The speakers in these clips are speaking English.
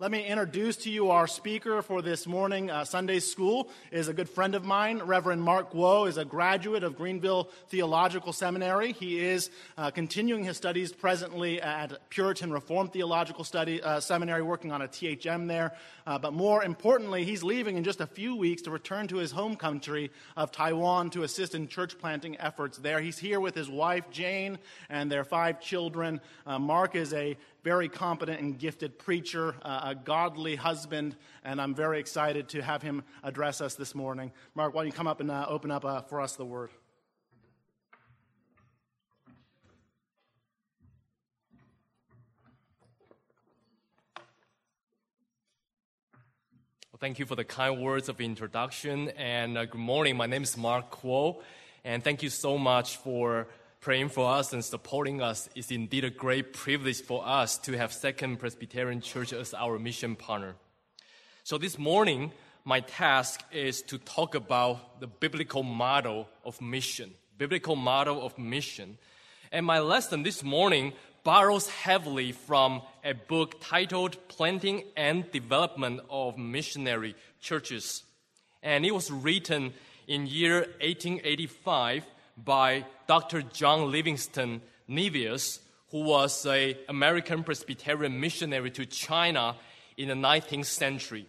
Let me introduce to you our speaker for this morning. Uh, Sunday school is a good friend of mine. Reverend Mark Kuo is a graduate of Greenville Theological Seminary. He is uh, continuing his studies presently at Puritan Reformed Theological Study uh, Seminary, working on a THM there. Uh, but more importantly, he's leaving in just a few weeks to return to his home country of Taiwan to assist in church planting efforts there. He's here with his wife Jane and their five children. Uh, Mark is a very competent and gifted preacher, uh, a godly husband, and I'm very excited to have him address us this morning. Mark, why don't you come up and uh, open up uh, for us the word? Well, thank you for the kind words of introduction, and uh, good morning. My name is Mark Kuo, and thank you so much for praying for us and supporting us is indeed a great privilege for us to have Second Presbyterian Church as our mission partner. So this morning, my task is to talk about the biblical model of mission. Biblical model of mission. And my lesson this morning borrows heavily from a book titled Planting and Development of Missionary Churches. And it was written in year 1885 by Dr. John Livingston Nevius, who was an American Presbyterian missionary to China in the 19th century.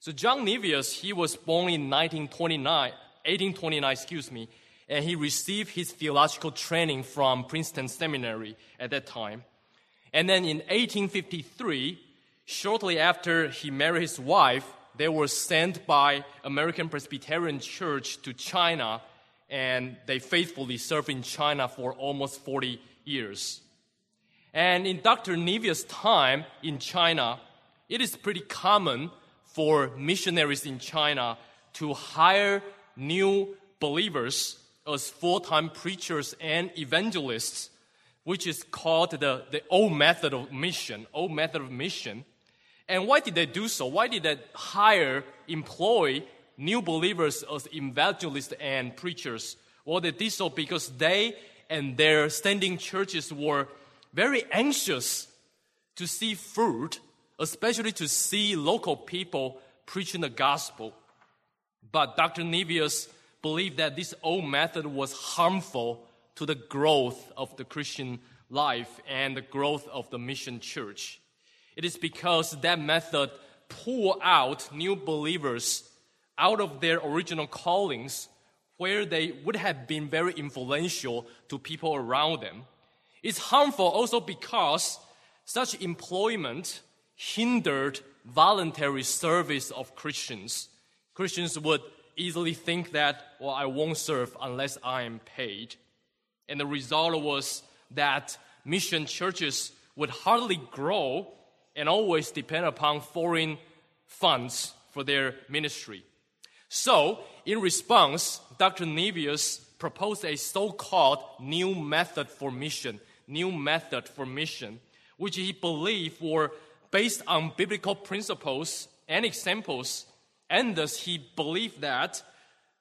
So John Nevius, he was born in 1929, 1829, excuse me, and he received his theological training from Princeton Seminary at that time. And then in 1853, shortly after he married his wife, they were sent by American Presbyterian Church to China and they faithfully served in China for almost 40 years. And in Dr. Nevius' time in China, it is pretty common for missionaries in China to hire new believers as full time preachers and evangelists, which is called the, the old method of mission, old method of mission. And why did they do so? Why did they hire, employ new believers as evangelists and preachers. Well, they did so because they and their standing churches were very anxious to see fruit, especially to see local people preaching the gospel. But Dr. Nevius believed that this old method was harmful to the growth of the Christian life and the growth of the mission church. It is because that method pulled out new believers out of their original callings where they would have been very influential to people around them. It's harmful also because such employment hindered voluntary service of Christians. Christians would easily think that, well, I won't serve unless I am paid. And the result was that mission churches would hardly grow and always depend upon foreign funds for their ministry. So, in response, Dr. Nevius proposed a so called new method for mission, new method for mission, which he believed were based on biblical principles and examples. And thus, he believed that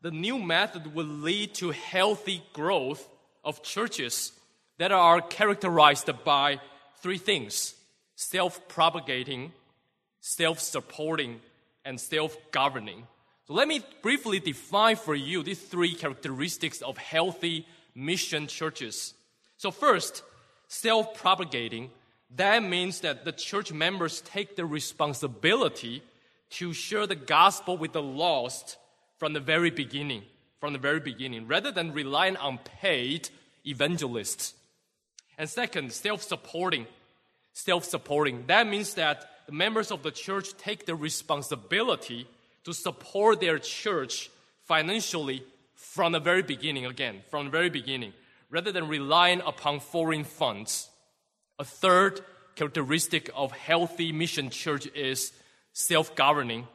the new method would lead to healthy growth of churches that are characterized by three things self propagating, self supporting, and self governing. So let me briefly define for you these three characteristics of healthy mission churches. So first, self-propagating. That means that the church members take the responsibility to share the gospel with the lost from the very beginning, from the very beginning, rather than relying on paid evangelists. And second, self-supporting. Self-supporting. That means that the members of the church take the responsibility to support their church financially from the very beginning, again, from the very beginning, rather than relying upon foreign funds. A third characteristic of healthy mission church is self-governing.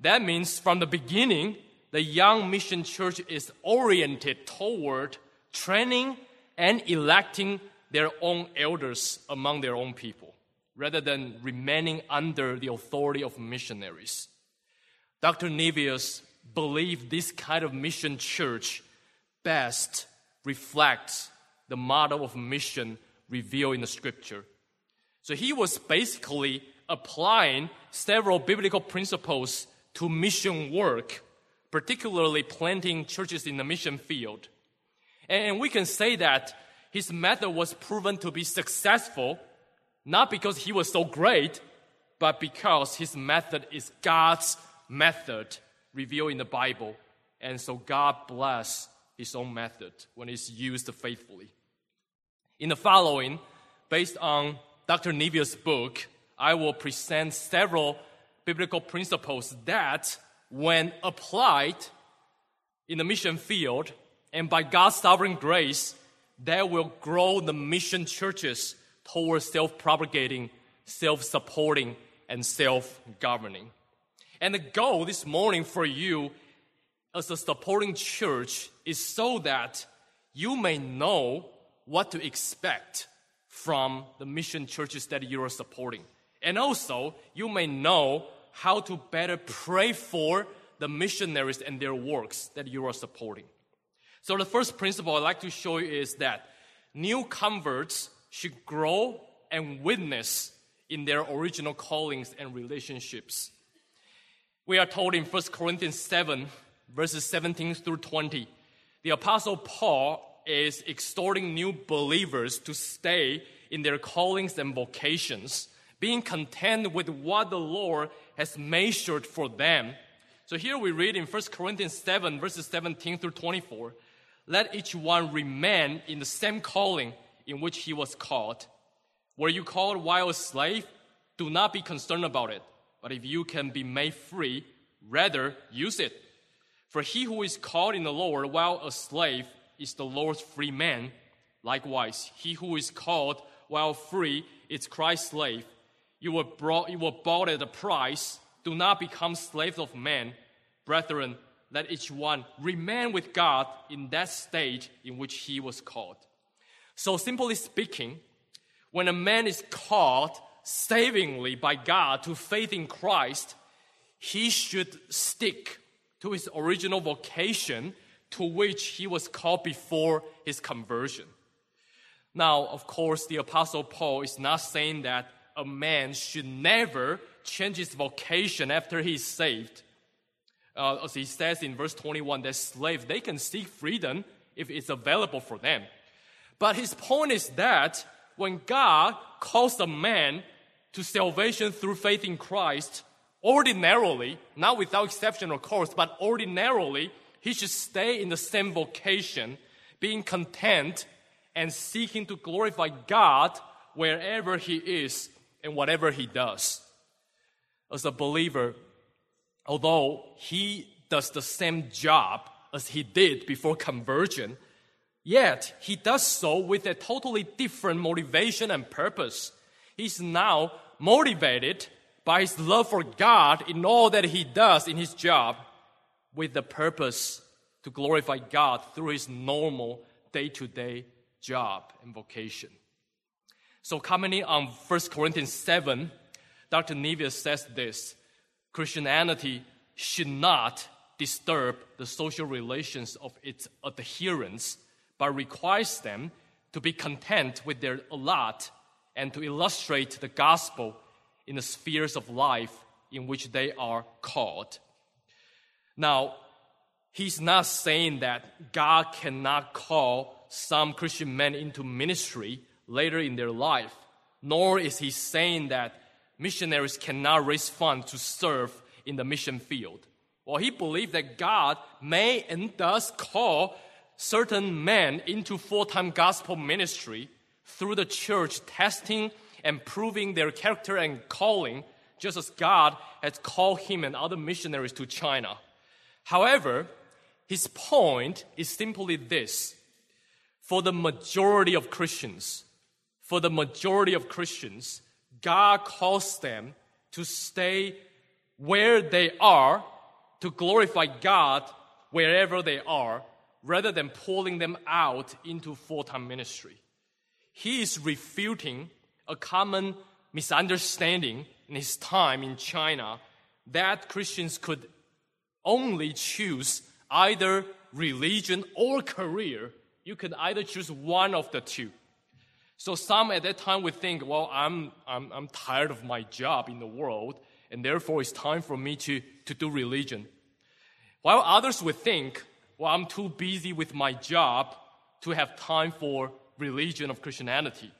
That means from the beginning, the young mission church is oriented toward training and electing their own elders among their own people, rather than remaining under the authority of missionaries. Dr. Nevius believed this kind of mission church best reflects the model of mission revealed in the scripture. So he was basically applying several biblical principles to mission work, particularly planting churches in the mission field. And we can say that his method was proven to be successful, not because he was so great, but because his method is God's method revealed in the Bible. And so God bless his own method when it's used faithfully. In the following, based on Dr. Nevius' book, I will present several biblical principles that, when applied in the mission field and by God's sovereign grace, that will grow the mission churches towards self propagating, self supporting, and self governing. And the goal this morning for you as a supporting church is so that you may know what to expect from the mission churches that you are supporting. And also, you may know how to better pray for the missionaries and their works that you are supporting. So, the first principle I'd like to show you is that new converts should grow and witness in their original callings and relationships. We are told in 1 Corinthians 7, verses 17 through 20, the Apostle Paul is exhorting new believers to stay in their callings and vocations, being content with what the Lord has measured for them. So here we read in 1 Corinthians 7, verses 17 through 24 let each one remain in the same calling in which he was called. Were you called while a slave? Do not be concerned about it. But if you can be made free, rather use it. For he who is called in the Lord while a slave is the Lord's free man. Likewise, he who is called while free is Christ's slave. You were, brought, you were bought at a price. Do not become slaves of men. Brethren, let each one remain with God in that state in which he was called. So, simply speaking, when a man is called savingly by God to faith in Christ, he should stick to his original vocation to which he was called before his conversion. Now, of course, the Apostle Paul is not saying that a man should never change his vocation after he is saved uh, as he says in verse 21, that slaves, they can seek freedom if it's available for them. But his point is that when God calls a man to salvation through faith in Christ, ordinarily, not without exception of course, but ordinarily, he should stay in the same vocation, being content and seeking to glorify God wherever he is and whatever he does. As a believer, although he does the same job as he did before conversion, yet he does so with a totally different motivation and purpose. He's now motivated by his love for God in all that he does in his job with the purpose to glorify God through his normal day to day job and vocation. So, commenting on 1 Corinthians 7, Dr. Nevius says this Christianity should not disturb the social relations of its adherents, but requires them to be content with their lot and to illustrate the gospel in the spheres of life in which they are called. Now, he's not saying that God cannot call some Christian men into ministry later in their life, nor is he saying that missionaries cannot raise funds to serve in the mission field. Well, he believed that God may and does call certain men into full time gospel ministry through the church testing and proving their character and calling, just as God has called him and other missionaries to China. However, his point is simply this for the majority of Christians, for the majority of Christians, God calls them to stay where they are to glorify God wherever they are rather than pulling them out into full time ministry. He is refuting a common misunderstanding in his time in China that Christians could only choose either religion or career. You could either choose one of the two. So some at that time would think, well, I'm, I'm, I'm tired of my job in the world, and therefore it's time for me to, to do religion. While others would think, well, I'm too busy with my job to have time for religion of Christianity.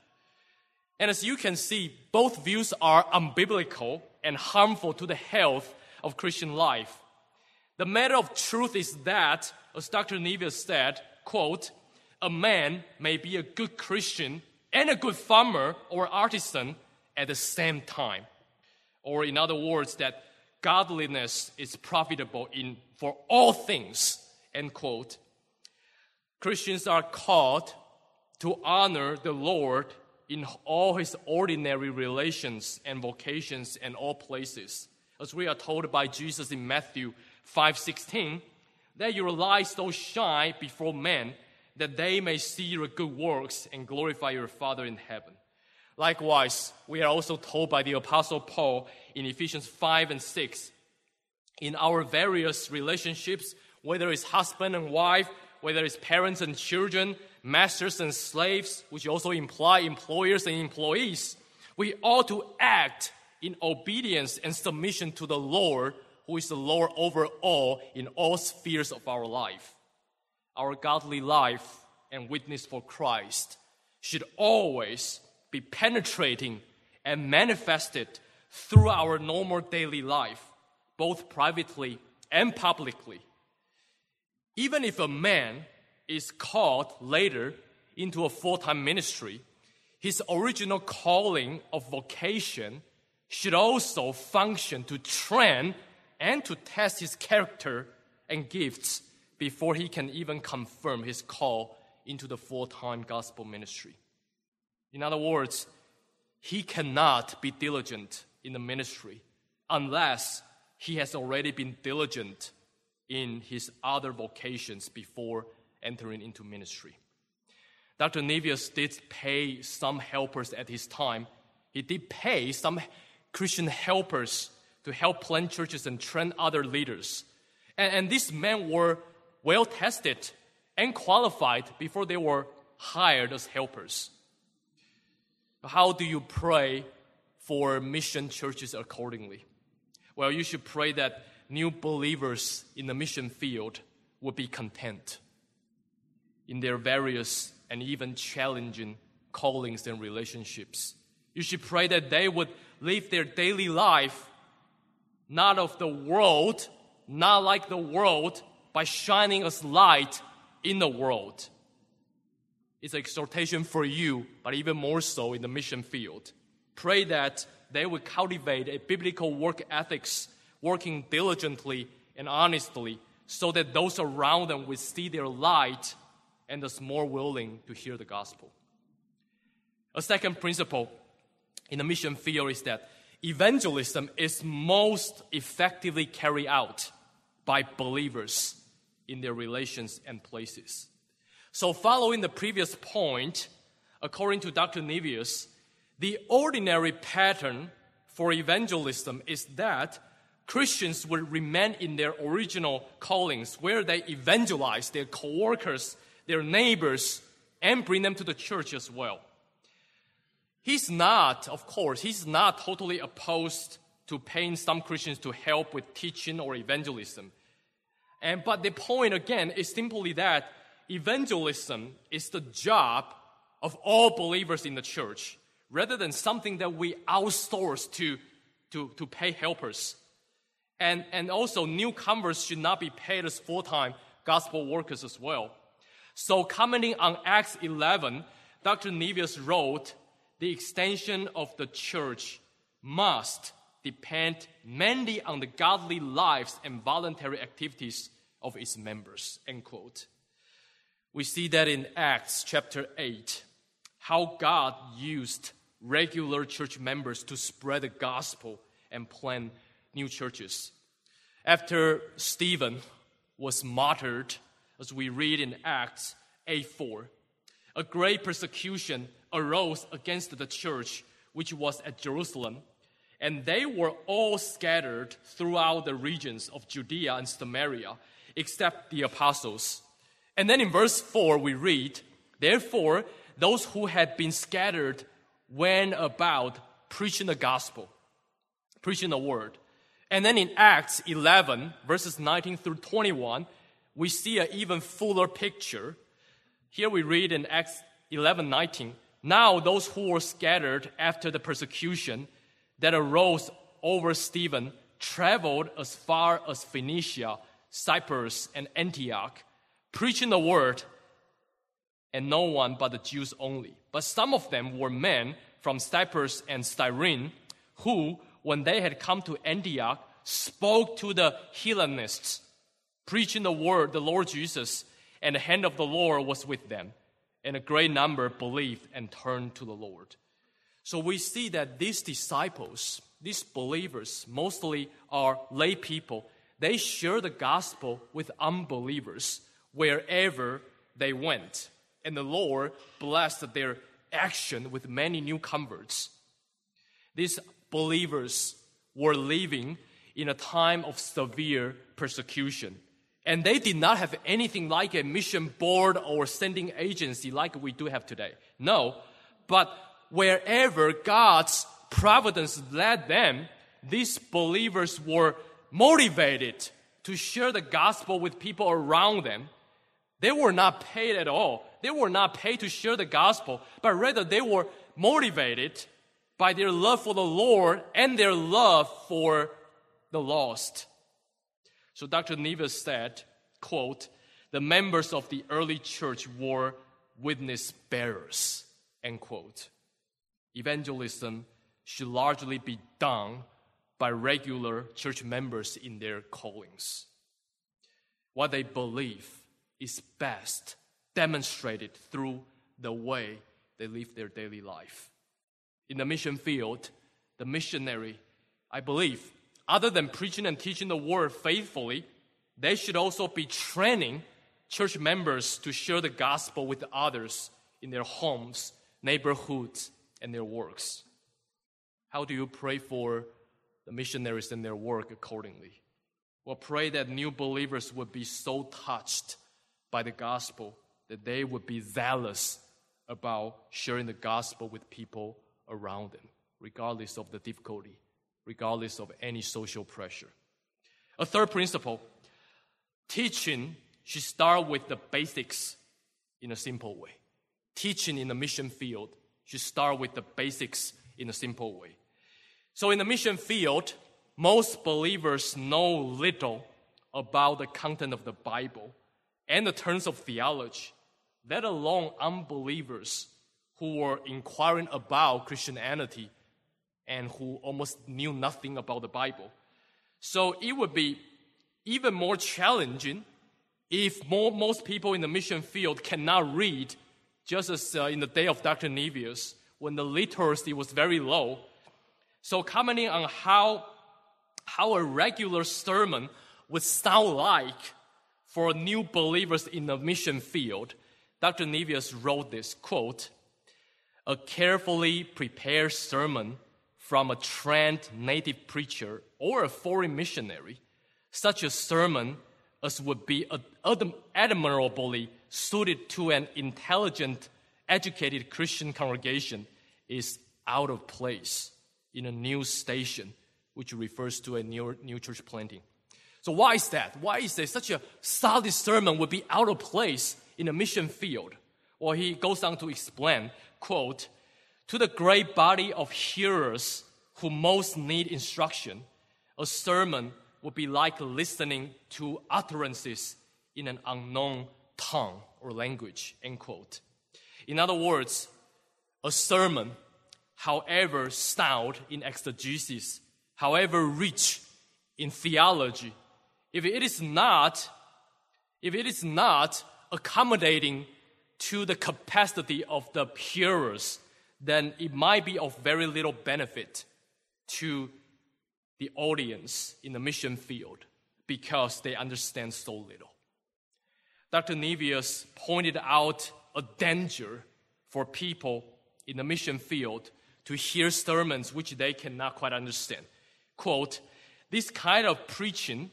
And as you can see, both views are unbiblical and harmful to the health of Christian life. The matter of truth is that, as Dr. Nevius said, quote, a man may be a good Christian and a good farmer or artisan at the same time. Or in other words, that godliness is profitable in for all things, end quote. Christians are called to honor the Lord in all his ordinary relations and vocations and all places. As we are told by Jesus in Matthew 5:16, that your light so shine before men that they may see your good works and glorify your Father in heaven. Likewise, we are also told by the Apostle Paul in Ephesians 5 and 6 in our various relationships, whether it's husband and wife, whether it's parents and children, masters and slaves, which also imply employers and employees, we ought to act in obedience and submission to the Lord, who is the Lord over all in all spheres of our life our godly life and witness for Christ should always be penetrating and manifested through our normal daily life, both privately and publicly. Even if a man is called later into a full time ministry, his original calling of vocation should also function to train and to test his character and gifts before he can even confirm his call into the full time gospel ministry. In other words, he cannot be diligent in the ministry unless he has already been diligent in his other vocations before entering into ministry. Dr. Nevius did pay some helpers at his time. He did pay some Christian helpers to help plant churches and train other leaders. And, and these men were well tested and qualified before they were hired as helpers. How do you pray for mission churches accordingly? Well, you should pray that new believers in the mission field will be content in their various and even challenging callings and relationships. You should pray that they would live their daily life not of the world, not like the world, by shining as light in the world. It's an exhortation for you, but even more so in the mission field. Pray that they will cultivate a biblical work ethics, working diligently and honestly, so that those around them will see their light and thus more willing to hear the gospel. A second principle in the mission field is that evangelism is most effectively carried out by believers in their relations and places. So, following the previous point, according to Dr. Nevius, the ordinary pattern for evangelism is that Christians will remain in their original callings, where they evangelize their coworkers, their neighbors, and bring them to the church as well. He's not, of course, he's not totally opposed to paying some Christians to help with teaching or evangelism. And, but the point again is simply that evangelism is the job of all believers in the church rather than something that we outsource to, to, to pay helpers. And, and also, newcomers should not be paid as full time gospel workers as well. So, commenting on Acts 11, Dr. Nevius wrote, The extension of the church must depend mainly on the godly lives and voluntary activities of its members. End quote. We see that in Acts chapter 8, how God used regular church members to spread the gospel and plant new churches. After Stephen was martyred, as we read in Acts 8 4, a great persecution arose against the church which was at Jerusalem and they were all scattered throughout the regions of Judea and Samaria, except the apostles. And then in verse 4, we read, Therefore, those who had been scattered went about preaching the gospel, preaching the word. And then in Acts 11, verses 19 through 21, we see an even fuller picture. Here we read in Acts 11 19, Now those who were scattered after the persecution that arose over Stephen traveled as far as Phoenicia, Cyprus, and Antioch, preaching the word, and no one but the Jews only. But some of them were men from Cyprus and Cyrene, who, when they had come to Antioch, spoke to the Hellenists, preaching the word, the Lord Jesus, and the hand of the Lord was with them. And a great number believed and turned to the Lord. So we see that these disciples, these believers, mostly are lay people, they share the gospel with unbelievers wherever they went. And the Lord blessed their action with many new converts. These believers were living in a time of severe persecution. And they did not have anything like a mission board or sending agency like we do have today. No, but wherever God's providence led them, these believers were motivated to share the gospel with people around them. They were not paid at all. They were not paid to share the gospel, but rather they were motivated by their love for the Lord and their love for the lost. So Dr. Nevius said, quote, the members of the early church were witness bearers, end quote. Evangelism should largely be done by regular church members in their callings. What they believe is best demonstrated through the way they live their daily life. In the mission field, the missionary, I believe, other than preaching and teaching the word faithfully, they should also be training church members to share the gospel with others in their homes, neighborhoods, and their works. How do you pray for the missionaries and their work accordingly? Well, pray that new believers would be so touched by the gospel that they would be zealous about sharing the gospel with people around them, regardless of the difficulty, regardless of any social pressure. A third principle teaching should start with the basics in a simple way. Teaching in the mission field should start with the basics in a simple way. So, in the mission field, most believers know little about the content of the Bible and the terms of theology, let alone unbelievers who were inquiring about Christianity and who almost knew nothing about the Bible. So it would be even more challenging if more, most people in the mission field cannot read, just as uh, in the day of Dr. Nevius, when the literacy was very low. So, commenting on how, how a regular sermon would sound like for new believers in the mission field, Dr. Nevius wrote this quote, a carefully prepared sermon from a trained native preacher or a foreign missionary, such a sermon as would be admirably suited to an intelligent, educated Christian congregation is out of place in a new station, which refers to a new, new church planting. So why is that? Why is such a solid sermon would be out of place in a mission field? Well, he goes on to explain, quote, to the great body of hearers who most need instruction, a sermon would be like listening to utterances in an unknown tongue or language, end quote. In other words, a sermon, however stout in exegesis, however rich in theology, if it is not, if it is not accommodating to the capacity of the hearers, then it might be of very little benefit to the audience in the mission field because they understand so little. Dr. Nevius pointed out a danger for people in the mission field to hear sermons which they cannot quite understand. Quote, this kind of preaching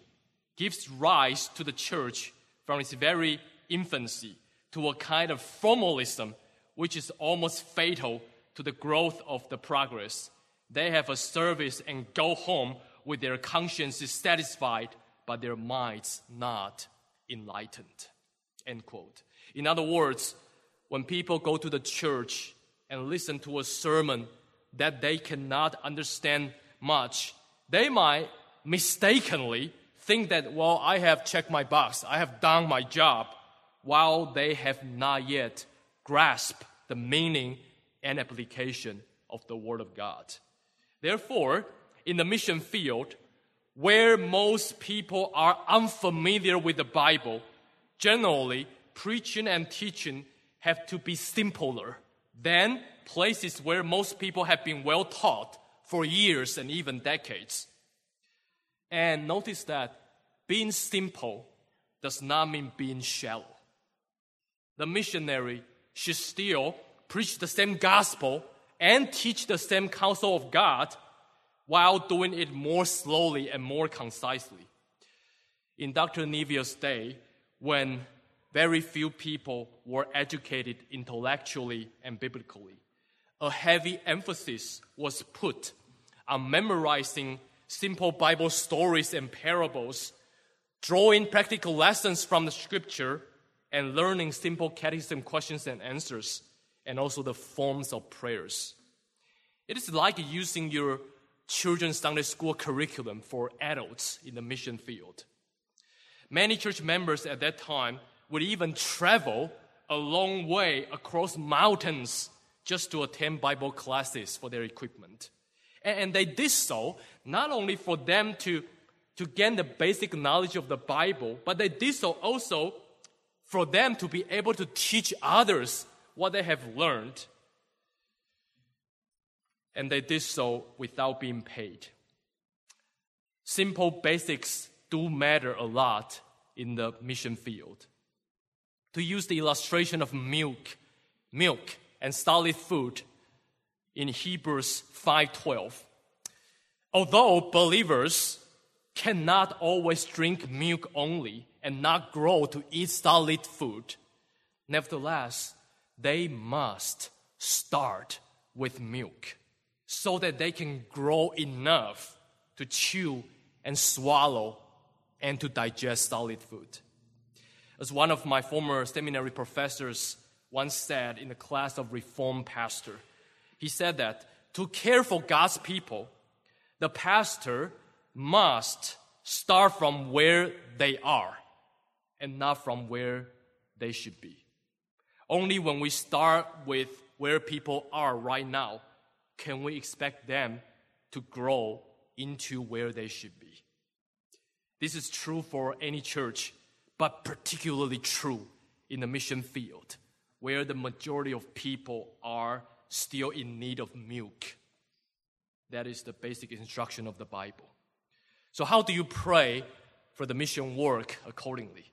gives rise to the church from its very infancy to a kind of formalism which is almost fatal to the growth of the progress. They have a service and go home with their consciences satisfied, but their minds not enlightened. End quote. In other words, when people go to the church and listen to a sermon that they cannot understand much, they might mistakenly think that, well, I have checked my box, I have done my job, while they have not yet grasped the meaning and application of the Word of God. Therefore, in the mission field, where most people are unfamiliar with the Bible, generally preaching and teaching have to be simpler than places where most people have been well taught for years and even decades. And notice that being simple does not mean being shallow. The missionary should still preach the same gospel and teach the same counsel of God while doing it more slowly and more concisely. In Dr. Nevius' day, when very few people were educated intellectually and biblically, a heavy emphasis was put on memorizing simple Bible stories and parables, drawing practical lessons from the scripture, and learning simple catechism questions and answers, and also the forms of prayers. It is like using your children's Sunday school curriculum for adults in the mission field. Many church members at that time would even travel a long way across mountains just to attend Bible classes for their equipment. And they did so not only for them to, to gain the basic knowledge of the Bible, but they did so also for them to be able to teach others what they have learned. And they did so without being paid. Simple basics do matter a lot in the mission field. To use the illustration of milk, milk and solid food in Hebrews 5:12. Although believers cannot always drink milk only and not grow to eat solid food, nevertheless, they must start with milk so that they can grow enough to chew and swallow and to digest solid food. As one of my former seminary professors once said in the class of Reformed pastor, he said that to care for God's people, the pastor must start from where they are and not from where they should be. Only when we start with where people are right now can we expect them to grow into where they should be. This is true for any church, but particularly true in the mission field, where the majority of people are still in need of milk. That is the basic instruction of the Bible. So, how do you pray for the mission work accordingly?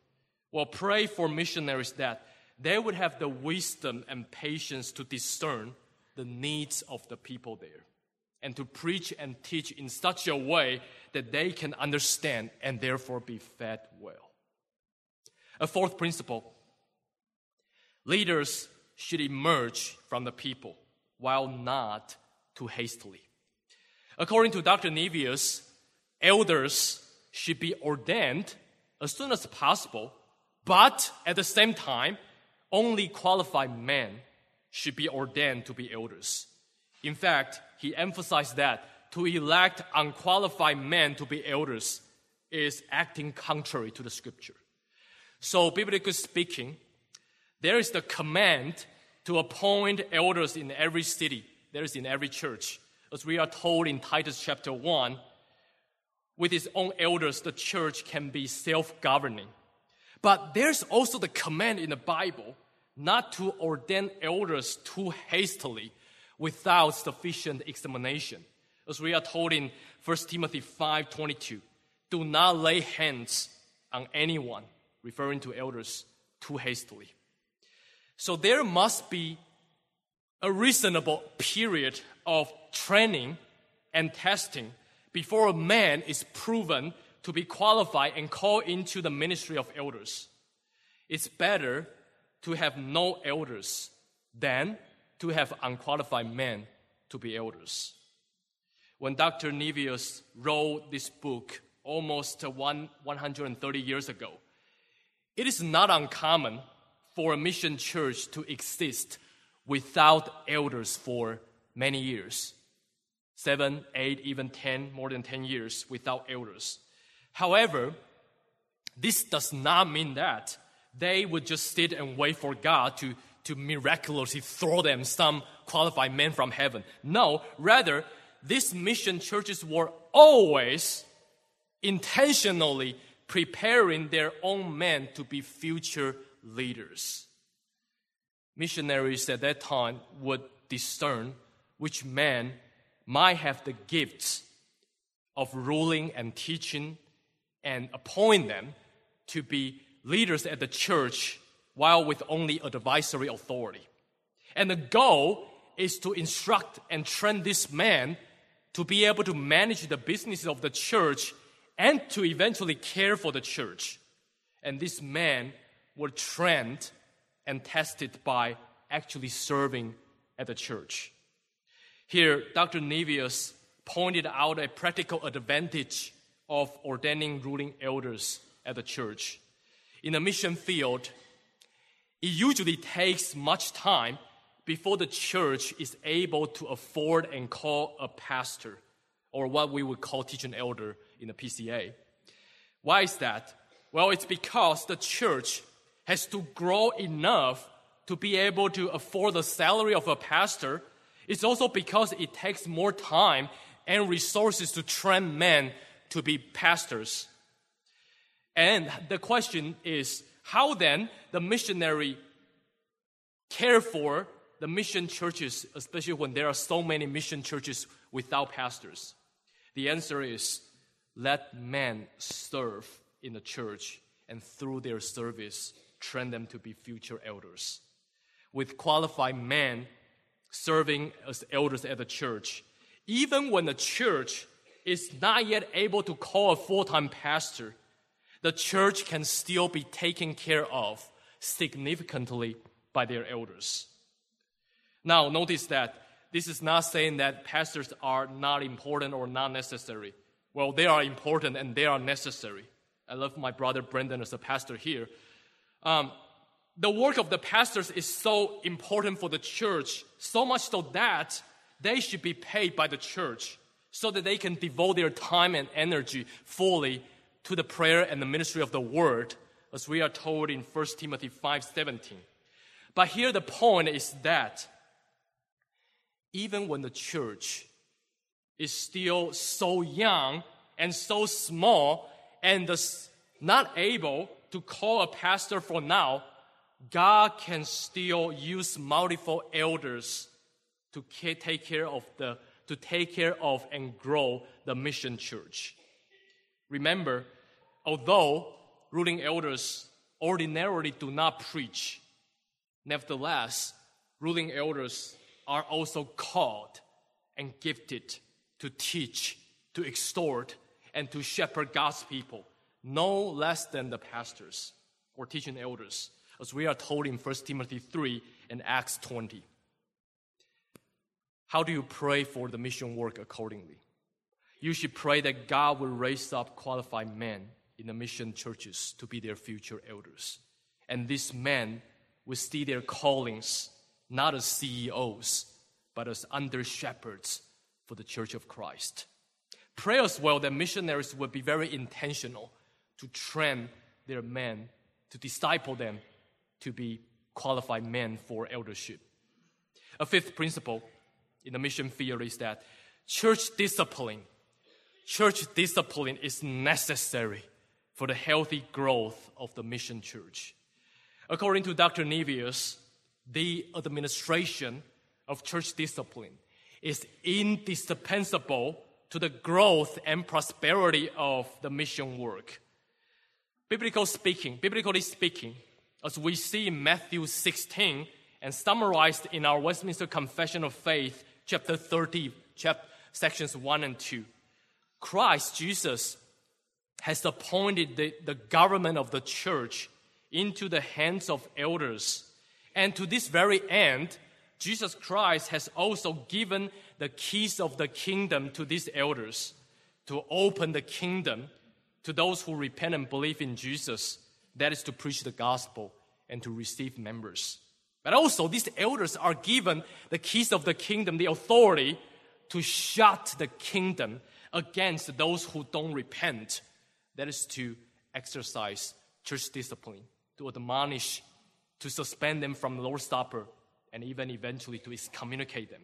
Well, pray for missionaries that they would have the wisdom and patience to discern the needs of the people there and to preach and teach in such a way that they can understand and therefore be fed well. A fourth principle leaders should emerge from the people while not too hastily. According to Dr. Nevius, elders should be ordained as soon as possible, but at the same time, only qualified men should be ordained to be elders. In fact, he emphasized that to elect unqualified men to be elders is acting contrary to the scripture. So, biblically speaking, there is the command to appoint elders in every city, there is in every church. As we are told in Titus chapter 1, with its own elders, the church can be self governing. But there's also the command in the Bible not to ordain elders too hastily without sufficient examination. As we are told in 1 Timothy 5:22, do not lay hands on anyone, referring to elders, too hastily. So there must be a reasonable period of training and testing before a man is proven to be qualified and called into the ministry of elders. It's better to have no elders than to have unqualified men to be elders. When Dr. Nevius wrote this book almost one, 130 years ago, it is not uncommon for a mission church to exist without elders for many years seven, eight, even 10, more than 10 years without elders. However, this does not mean that they would just sit and wait for God to, to miraculously throw them some qualified men from heaven. No, rather, these mission churches were always intentionally preparing their own men to be future leaders. Missionaries at that time would discern which men might have the gifts of ruling and teaching and appoint them to be leaders at the church while with only advisory authority. And the goal is to instruct and train this man to be able to manage the business of the church and to eventually care for the church. And this man were trained and tested by actually serving at the church. Here, Dr. Nevius pointed out a practical advantage of ordaining ruling elders at the church. In the mission field, it usually takes much time before the church is able to afford and call a pastor, or what we would call teaching elder in the PCA. Why is that? Well, it's because the church has to grow enough to be able to afford the salary of a pastor it's also because it takes more time and resources to train men to be pastors. And the question is how then the missionary care for the mission churches, especially when there are so many mission churches without pastors? The answer is let men serve in the church and through their service train them to be future elders. With qualified men serving as elders at the church, even when the church is not yet able to call a full time pastor, the church can still be taken care of significantly by their elders. Now, notice that this is not saying that pastors are not important or not necessary. Well, they are important and they are necessary. I love my brother Brendan as a pastor here. Um, the work of the pastors is so important for the church, so much so that they should be paid by the church so that they can devote their time and energy fully to the prayer and the ministry of the word, as we are told in 1 Timothy 5:17. But here the point is that even when the church is still so young and so small and not able to call a pastor for now, God can still use multiple elders to take care of the to take care of and grow the mission church. Remember, although ruling elders ordinarily do not preach, nevertheless, ruling elders are also called and gifted to teach, to exhort, and to shepherd God's people, no less than the pastors or teaching elders as we are told in 1 Timothy 3 and Acts 20. How do you pray for the mission work accordingly? You should pray that God will raise up qualified men in the mission churches to be their future elders. And these men will see their callings not as CEOs, but as under shepherds for the church of Christ. Pray as well that missionaries will be very intentional to train their men, to disciple them to be qualified men for eldership. A fifth principle in the mission field is that church discipline, church discipline is necessary for the healthy growth of the mission church. According to Dr. Nevius, the administration of church discipline is indispensable to the growth and prosperity of the mission work. Biblical speaking, biblically speaking, as we see in Matthew 16 and summarized in our Westminster Confession of Faith, chapter 30, chapter, sections 1 and 2. Christ, Jesus, has appointed the, the government of the church into the hands of elders, And to this very end, Jesus Christ has also given the keys of the kingdom to these elders to open the kingdom to those who repent and believe in Jesus. That is to preach the gospel and to receive members. But also, these elders are given the keys of the kingdom, the authority to shut the kingdom against those who don't repent. That is to exercise church discipline, to admonish, to suspend them from the Lord's Supper, and even eventually to excommunicate them.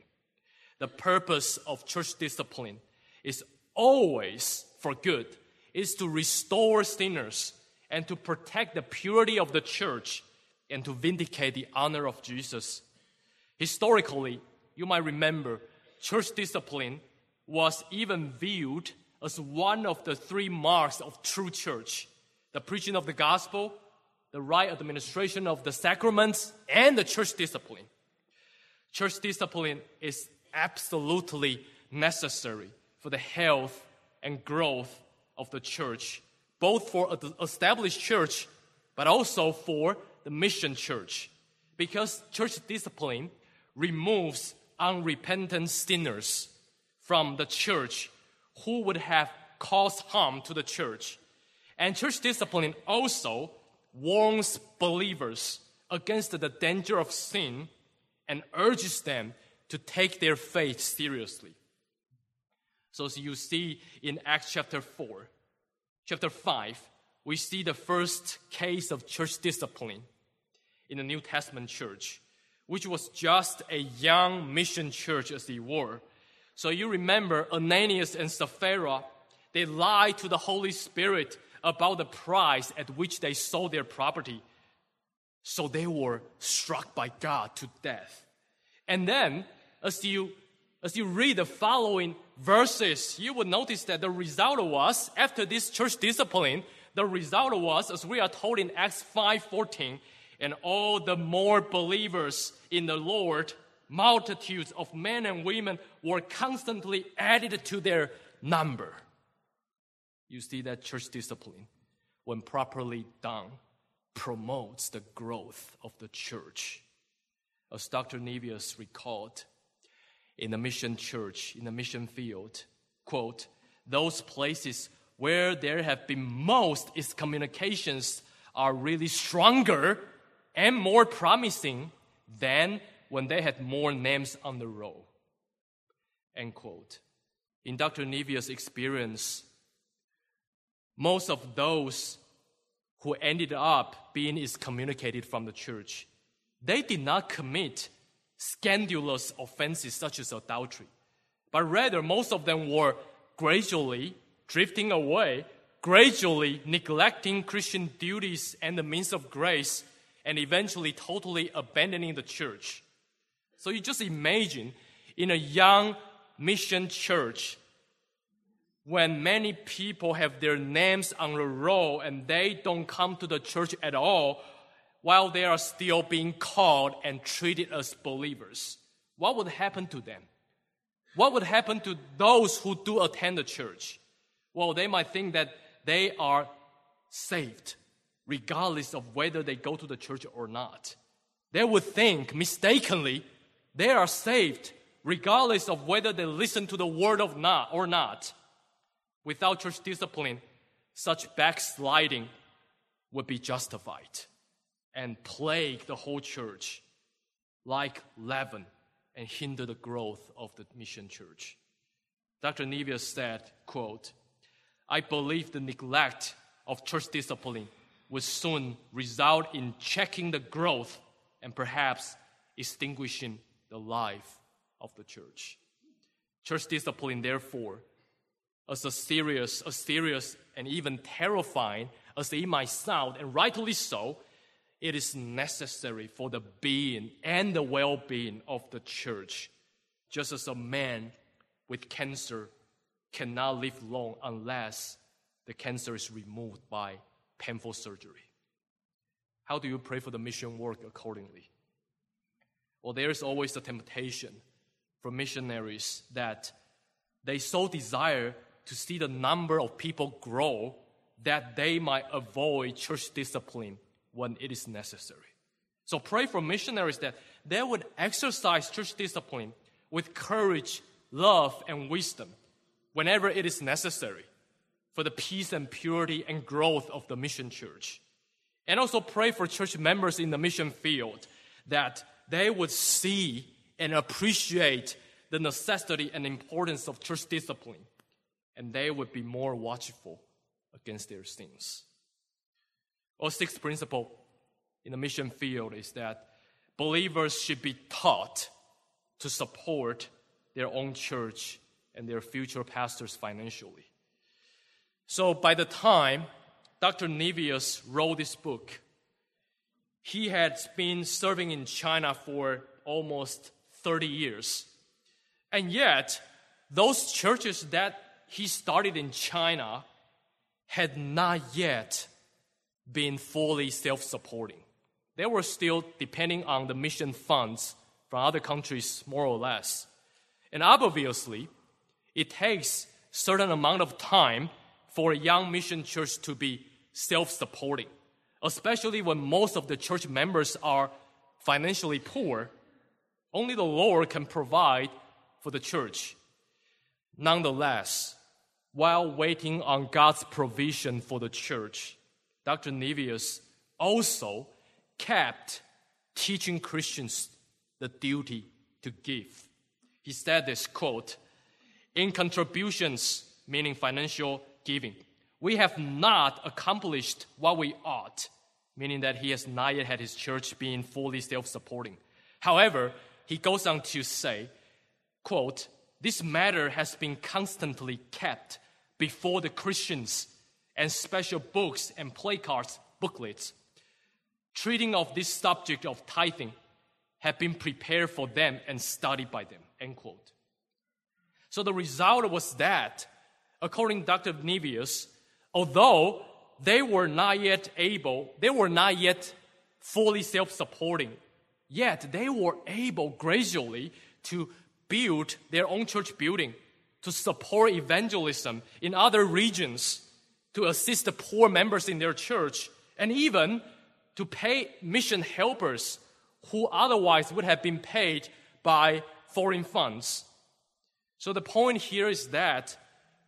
The purpose of church discipline is always for good, is to restore sinners and to protect the purity of the church and to vindicate the honor of Jesus. Historically, you might remember church discipline was even viewed as one of the three marks of true church the preaching of the gospel, the right administration of the sacraments, and the church discipline. Church discipline is absolutely necessary for the health and growth of the church, both for the established church, but also for the mission church. Because church discipline removes unrepentant sinners from the church who would have caused harm to the church. And church discipline also warns believers against the danger of sin and urges them to take their faith seriously. So, as you see in Acts chapter 4, chapter 5, we see the first case of church discipline in the New Testament church, which was just a young mission church as they were. So, you remember Ananias and Sapphira, they lied to the Holy Spirit about the price at which they sold their property. So they were struck by God to death. And then, as you, as you read the following verses, you will notice that the result was, after this church discipline, the result was, as we are told in Acts 5.14, and all the more believers in the Lord, multitudes of men and women were constantly added to their number. You see that church discipline, when properly done, promotes the growth of the church. As Dr. Nevius recalled, in the mission church, in the mission field, quote, those places where there have been most excommunications are really stronger and more promising than when they had more names on the roll. End quote. In Dr. Nevius' experience, most of those who ended up being excommunicated from the church, they did not commit scandalous offenses such as adultery, but rather most of them were gradually drifting away, gradually neglecting Christian duties and the means of grace, and eventually totally abandoning the church. So you just imagine in a young mission church, when many people have their names on the roll and they don't come to the church at all while they are still being called and treated as believers, what would happen to them? What would happen to those who do attend the church? Well, they might think that they are saved, regardless of whether they go to the church or not. They would think mistakenly they are saved, regardless of whether they listen to the word of not or not. Without church discipline, such backsliding would be justified and plague the whole church like leaven and hinder the growth of the mission church. Dr. Nevius said, quote, I believe the neglect of church discipline will soon result in checking the growth and perhaps extinguishing the life of the church. Church discipline, therefore, as a serious, as serious and even terrifying as it might sound, and rightly so, it is necessary for the being and the well being of the church. Just as a man with cancer cannot live long unless the cancer is removed by painful surgery. How do you pray for the mission work accordingly? Well, there is always a temptation for missionaries that they so desire to see the number of people grow that they might avoid church discipline when it is necessary. So pray for missionaries that they would exercise church discipline with courage, love, and wisdom whenever it is necessary for the peace and purity and growth of the mission church. And also pray for church members in the mission field that they would see and appreciate the necessity and importance of church discipline, and they would be more watchful against their sins. Our sixth principle in the mission field is that believers should be taught to support their own church and their future pastors financially. So by the time Dr. Nevius wrote this book, he had been serving in China for almost 30 years. And yet, those churches that he started in China had not yet been fully self supporting. They were still depending on the mission funds from other countries, more or less. And obviously, it takes certain amount of time for a young mission church to be self supporting, especially when most of the church members are financially poor. Only the Lord can provide for the church. Nonetheless, while waiting on God's provision for the church, Dr. Nevius also kept teaching Christians the duty to give. He said this quote, in contributions, meaning financial giving, we have not accomplished what we ought, meaning that he has not yet had his church being fully self supporting. However, he goes on to say, quote, this matter has been constantly kept before the Christians and special books and placards, booklets, treating of this subject of tithing have been prepared for them and studied by them, end quote. So the result was that, according to Dr. Nevius, although they were not yet able, they were not yet fully self supporting, yet they were able gradually to build their own church building, to support evangelism in other regions, to assist the poor members in their church, and even to pay mission helpers who otherwise would have been paid by foreign funds. So the point here is that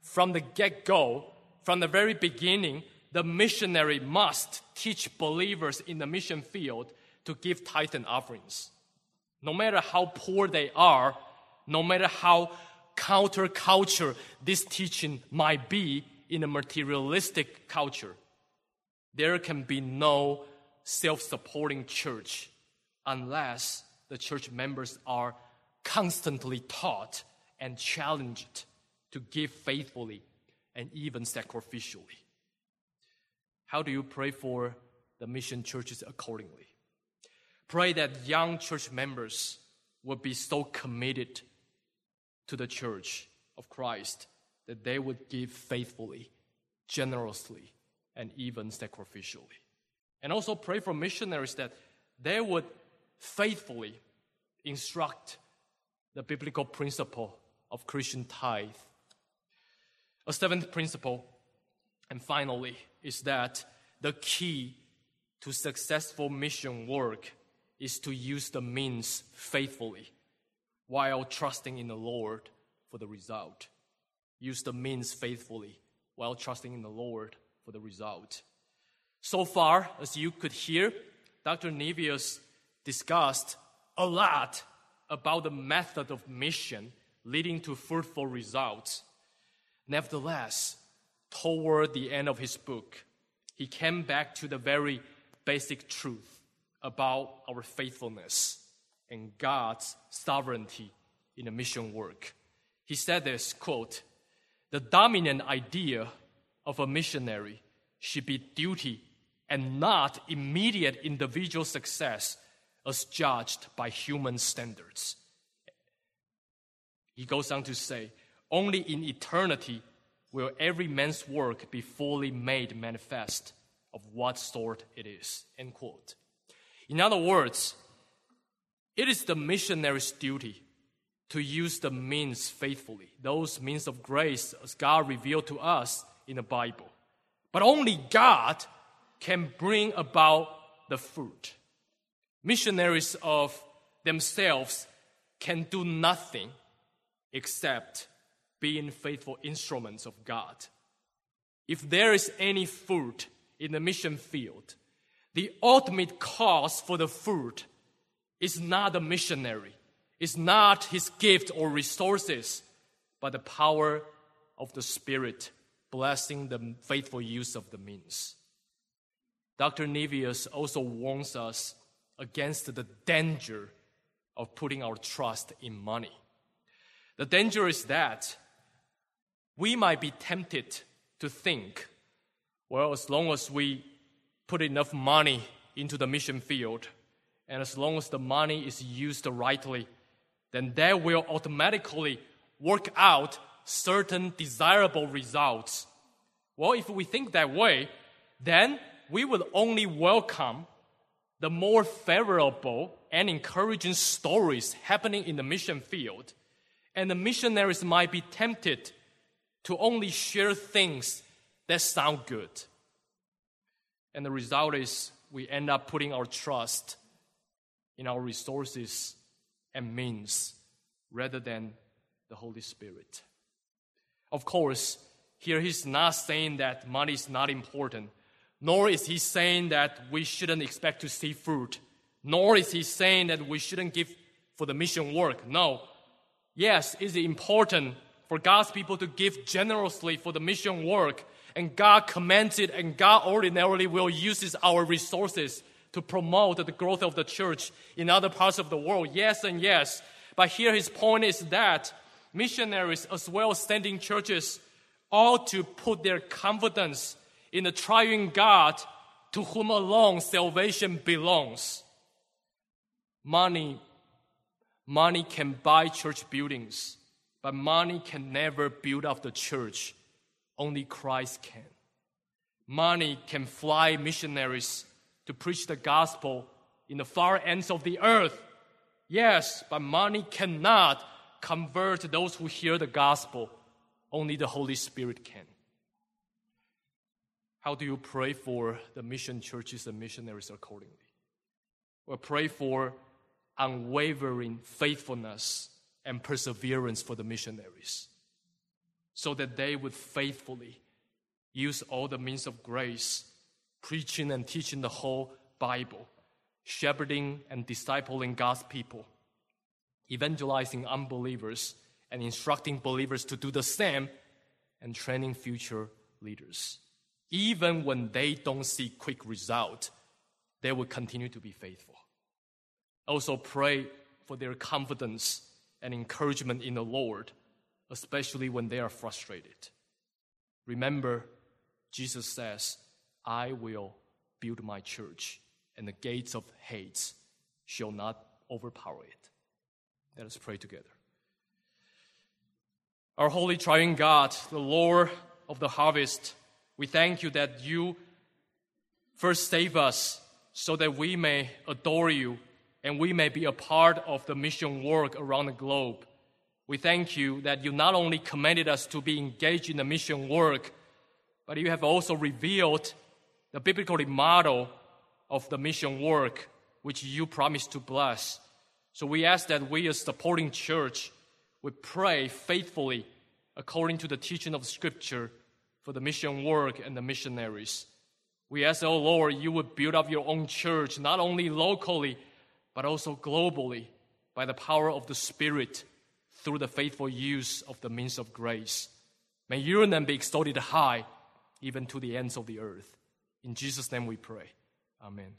from the get go, from the very beginning, the missionary must teach believers in the mission field to give tithe and offerings. No matter how poor they are, no matter how counterculture this teaching might be in a materialistic culture, there can be no self supporting church unless the church members are constantly taught and challenged to give faithfully and even sacrificially. How do you pray for the mission churches accordingly? Pray that young church members will be so committed to the church of Christ that they would give faithfully, generously, and even sacrificially. And also pray for missionaries that they would faithfully instruct the biblical principle of Christian tithe. A seventh principle, and finally, is that the key to successful mission work is to use the means faithfully while trusting in the Lord for the result. Use the means faithfully while trusting in the Lord for the result. So far, as you could hear, Dr. Nevius discussed a lot about the method of mission leading to fruitful results. Nevertheless, toward the end of his book, he came back to the very basic truth about our faithfulness and God's sovereignty in the mission work. He said this quote, the dominant idea of a missionary should be duty and not immediate individual success as judged by human standards. He goes on to say, only in eternity will every man's work be fully made manifest of what sort it is. End quote. In other words, it is the missionary's duty to use the means faithfully, those means of grace as God revealed to us in the Bible. But only God can bring about the fruit. Missionaries of themselves can do nothing except being faithful instruments of God. If there is any fruit in the mission field, the ultimate cause for the fruit is not the missionary, it's not his gift or resources, but the power of the Spirit blessing the faithful use of the means. Dr. Nevius also warns us against the danger of putting our trust in money. The danger is that we might be tempted to think, well, as long as we put enough money into the mission field, and as long as the money is used rightly, then that will automatically work out certain desirable results. Well, if we think that way, then we will only welcome the more favorable and encouraging stories happening in the mission field. And the missionaries might be tempted to only share things that sound good. And the result is we end up putting our trust in our resources and means rather than the Holy Spirit. Of course, here he's not saying that money is not important, nor is he saying that we shouldn't expect to see fruit, nor is he saying that we shouldn't give for the mission work. No. Yes, it's important for God's people to give generously for the mission work, and God commands it, and God ordinarily will use our resources to promote the growth of the church in other parts of the world. Yes and yes. But here his point is that missionaries as well as standing churches ought to put their confidence in the triune God to whom alone salvation belongs. Money, money can buy church buildings, but money can never build up the church. Only Christ can. Money can fly missionaries to preach the gospel in the far ends of the earth. Yes, but money cannot convert those who hear the gospel. Only the Holy Spirit can. How do you pray for the mission churches and missionaries accordingly? Well, pray for unwavering faithfulness and perseverance for the missionaries so that they would faithfully use all the means of grace, preaching and teaching the whole Bible, shepherding and discipling God's people evangelizing unbelievers and instructing believers to do the same and training future leaders. Even when they don't see quick result, they will continue to be faithful. Also pray for their confidence and encouragement in the Lord, especially when they are frustrated. Remember, Jesus says, I will build my church, and the gates of Hades shall not overpower it. Let us pray together. Our holy triune God, the Lord of the harvest, we thank you that you first save us so that we may adore you and we may be a part of the mission work around the globe. We thank you that you not only commanded us to be engaged in the mission work, but you have also revealed the biblical model of the mission work which you promised to bless. So we ask that we, as supporting church, would pray faithfully according to the teaching of Scripture for the mission work and the missionaries. We ask, oh Lord, you would build up your own church, not only locally, but also globally, by the power of the Spirit through the faithful use of the means of grace. May your name be exalted high, even to the ends of the earth. In Jesus' name we pray. Amen.